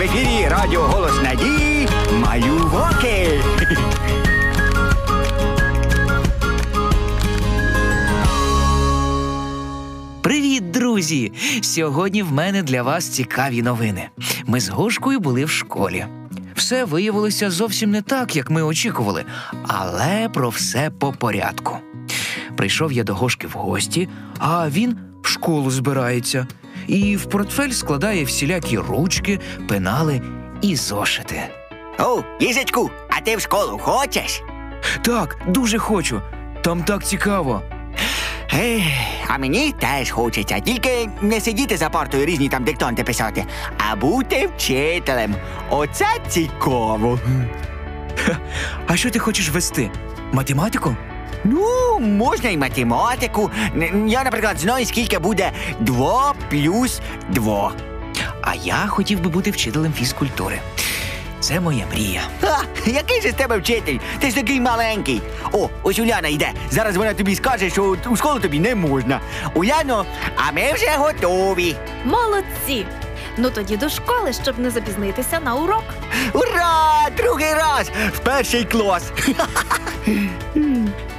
в ефірі Радіо Голос Надії Малюваки. Привіт, друзі! Сьогодні в мене для вас цікаві новини. Ми з Гошкою були в школі. Все виявилося зовсім не так, як ми очікували, але про все по порядку. Прийшов я до Гошки в гості, а він в школу збирається і в портфель складає всілякі ручки, пенали і зошити. О, їжачку, а ти в школу хочеш? Так, дуже хочу. Там так цікаво. Ех, а мені теж хочеться, тільки не сидіти за партою різні там диктанти писати, а бути вчителем. Оце цікаво. А що ти хочеш вести? Математику? Ну, можна і математику. Я, наприклад, знаю, скільки буде 2 плюс 2. А я хотів би бути вчителем фізкультури. Це моя мрія. Ха, який же з тебе вчитель? Ти ж такий маленький. О, ось Уляна йде. Зараз вона тобі скаже, що у школу тобі не можна. Уляно, а ми вже готові. Молодці! Ну тоді до школи, щоб не запізнитися на урок. Ура! Другий раз! В перший клас!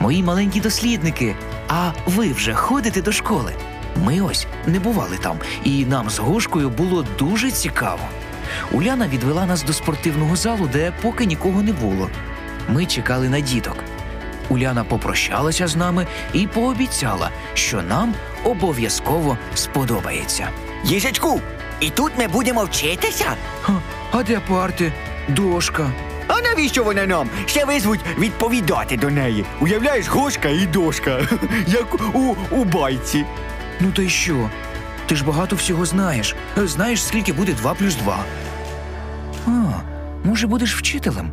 Мої маленькі дослідники. А ви вже ходите до школи? Ми ось не бували там, і нам з Гошкою було дуже цікаво. Уляна відвела нас до спортивного залу, де поки нікого не було. Ми чекали на діток. Уляна попрощалася з нами і пообіцяла, що нам обов'язково сподобається. Їжачку, і тут ми будемо вчитися? Ха, а де парти? Дошка. А навіщо вона нам? Ще визвуть відповідати до неї. Уявляєш, гошка і дошка, як у, у байці. Ну то й що? Ти ж багато всього знаєш. Знаєш, скільки буде 2 плюс 2. А, може, будеш вчителем?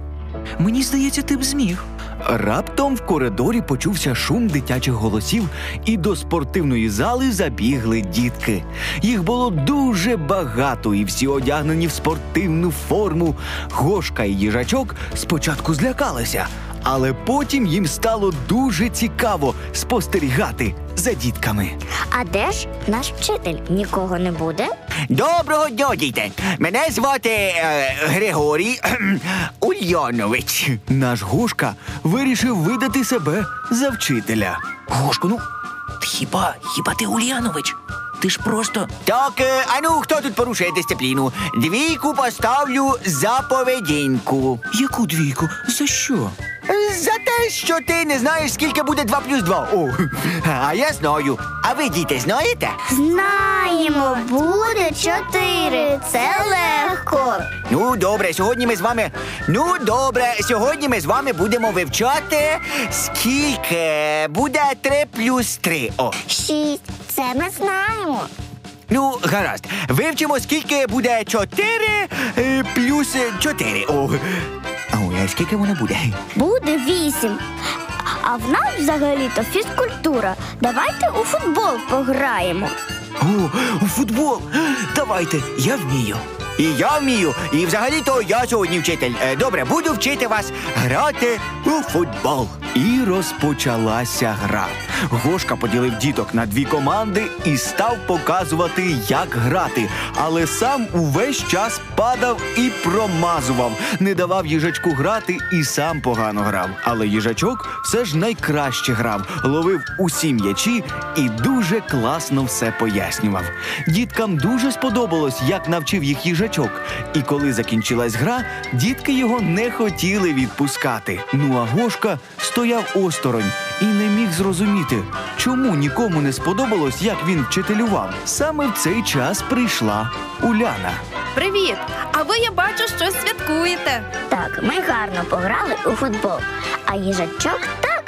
Мені здається, ти б зміг. Раптом в коридорі почувся шум дитячих голосів, і до спортивної зали забігли дітки. Їх було дуже багато, і всі одягнені в спортивну форму. Гошка і їжачок спочатку злякалися, але потім їм стало дуже цікаво спостерігати за дітками. А де ж наш вчитель? Нікого не буде? Доброго дня, діти! Мене звати е, Григорій Ульянович. Наш Гошка вирішив видати себе за вчителя. Гушку, ну хіба, хіба ти Ульянович? Ти ж просто. Так, е, а ну хто тут порушує дисципліну? Двійку поставлю за поведінку. Яку двійку? За що? За те, що ти не знаєш, скільки буде 2 плюс 2. О, а я знаю. А ви, діти, знаєте? Знаємо, буде чотири. Це легко. Ну, добре, сьогодні ми з вами. Ну, добре, сьогодні ми з вами будемо вивчати, скільки буде 3 плюс 3. О. Шість. Це ми знаємо. Ну, гаразд. Вивчимо, скільки буде 4 е, плюс 4. О. Ой, а скільки воно буде? Буде вісім. А в нас взагалі-то фізкультура. Давайте у футбол пограємо. О, у футбол. Давайте, я вмію. І я вмію, і взагалі-то я сьогодні вчитель. Е, Добре, буду вчити вас грати у футбол. І розпочалася гра. Гошка поділив діток на дві команди і став показувати, як грати. Але сам увесь час падав і промазував, не давав їжачку грати і сам погано грав. Але їжачок все ж найкраще грав, ловив усі м'ячі і дуже класно все пояснював. Діткам дуже сподобалось, як навчив їх їжачок. І коли закінчилась гра, дітки його не хотіли відпускати. Ну а Гошка стояв осторонь і не міг зрозуміти, чому нікому не сподобалось, як він вчителював. Саме в цей час прийшла Уляна. Привіт! А ви я бачу, щось святкуєте. Так, ми гарно пограли у футбол. А їжачок так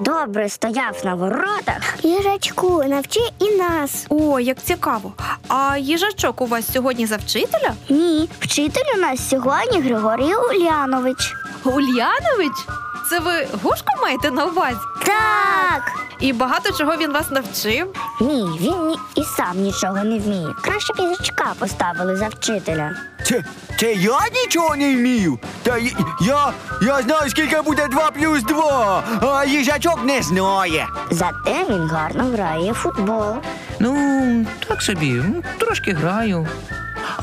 добре стояв на воротах. Їжачку, навчи і нас. О, як цікаво. А їжачок у вас сьогодні за вчителя? Ні, вчитель у нас сьогодні Григорій Улянович. Ульянович? Це ви Гошку маєте на увазі? Так. І багато чого він вас навчив? Ні, він ні, і сам нічого не вміє. Краще б їжачка поставили за вчителя. Це, це я нічого не вмію. Та й- я, я знаю, скільки буде 2 плюс 2, а їжачок не знає. Зате він гарно грає в футбол. Ну, так собі, трошки граю.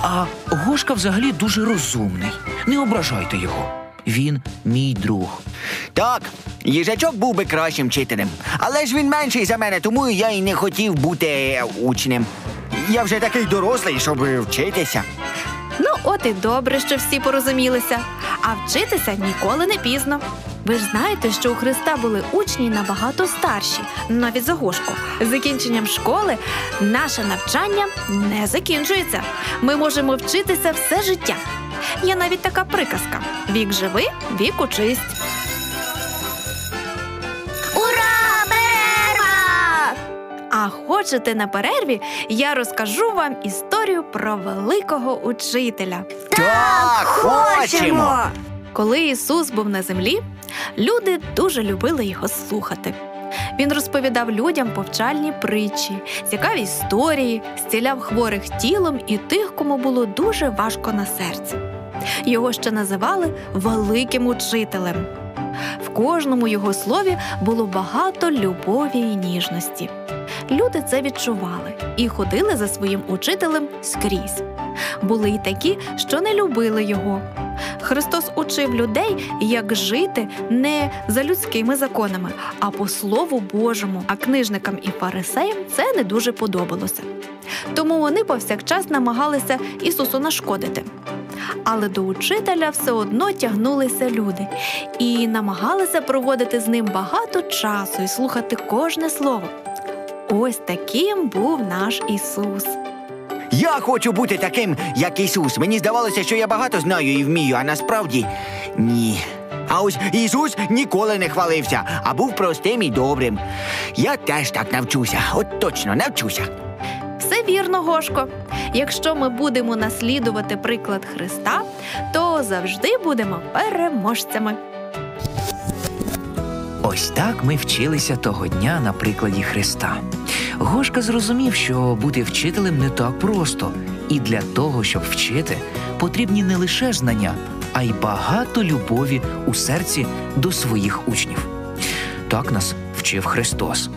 А Гошка взагалі дуже розумний. Не ображайте його. Він мій друг. Так, їжачок був би кращим вчителем, але ж він менший за мене, тому я й не хотів бути учнем. Я вже такий дорослий, щоб вчитися. Ну, от і добре, що всі порозумілися. А вчитися ніколи не пізно. Ви ж знаєте, що у Христа були учні набагато старші, навіть за Гошку. З закінченням школи наше навчання не закінчується. Ми можемо вчитися все життя. Є навіть така приказка: вік живи, вік учись. Ура! Перерва! А хочете на перерві, я розкажу вам історію про великого учителя. Так, хочемо! Коли Ісус був на землі, люди дуже любили його слухати. Він розповідав людям повчальні притчі, цікаві історії, зціляв хворих тілом і тих, кому було дуже важко на серці. Його ще називали великим учителем. В кожному його слові було багато любові і ніжності. Люди це відчували і ходили за своїм учителем скрізь. Були й такі, що не любили його. Христос учив людей, як жити не за людськими законами, а по Слову Божому. А книжникам і фарисеям це не дуже подобалося. Тому вони повсякчас намагалися Ісусу нашкодити. Але до учителя все одно тягнулися люди і намагалися проводити з ним багато часу і слухати кожне слово. Ось таким був наш Ісус. Я хочу бути таким, як Ісус. Мені здавалося, що я багато знаю і вмію, а насправді ні. А ось Ісус ніколи не хвалився, а був простим і добрим. Я теж так навчуся, от точно навчуся. Все вірно, Гошко. Якщо ми будемо наслідувати приклад Христа, то завжди будемо переможцями. Ось так ми вчилися того дня на прикладі Христа. Гошка зрозумів, що бути вчителем не так просто, і для того, щоб вчити, потрібні не лише знання, а й багато любові у серці до своїх учнів. Так нас вчив Христос.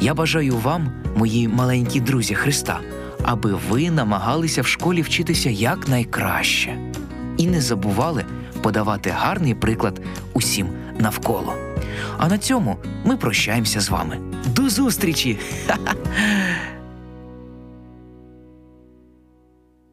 Я бажаю вам, мої маленькі друзі Христа, аби ви намагалися в школі вчитися якнайкраще і не забували подавати гарний приклад усім навколо. А на цьому ми прощаємося з вами. До зустрічі! Ха-ха!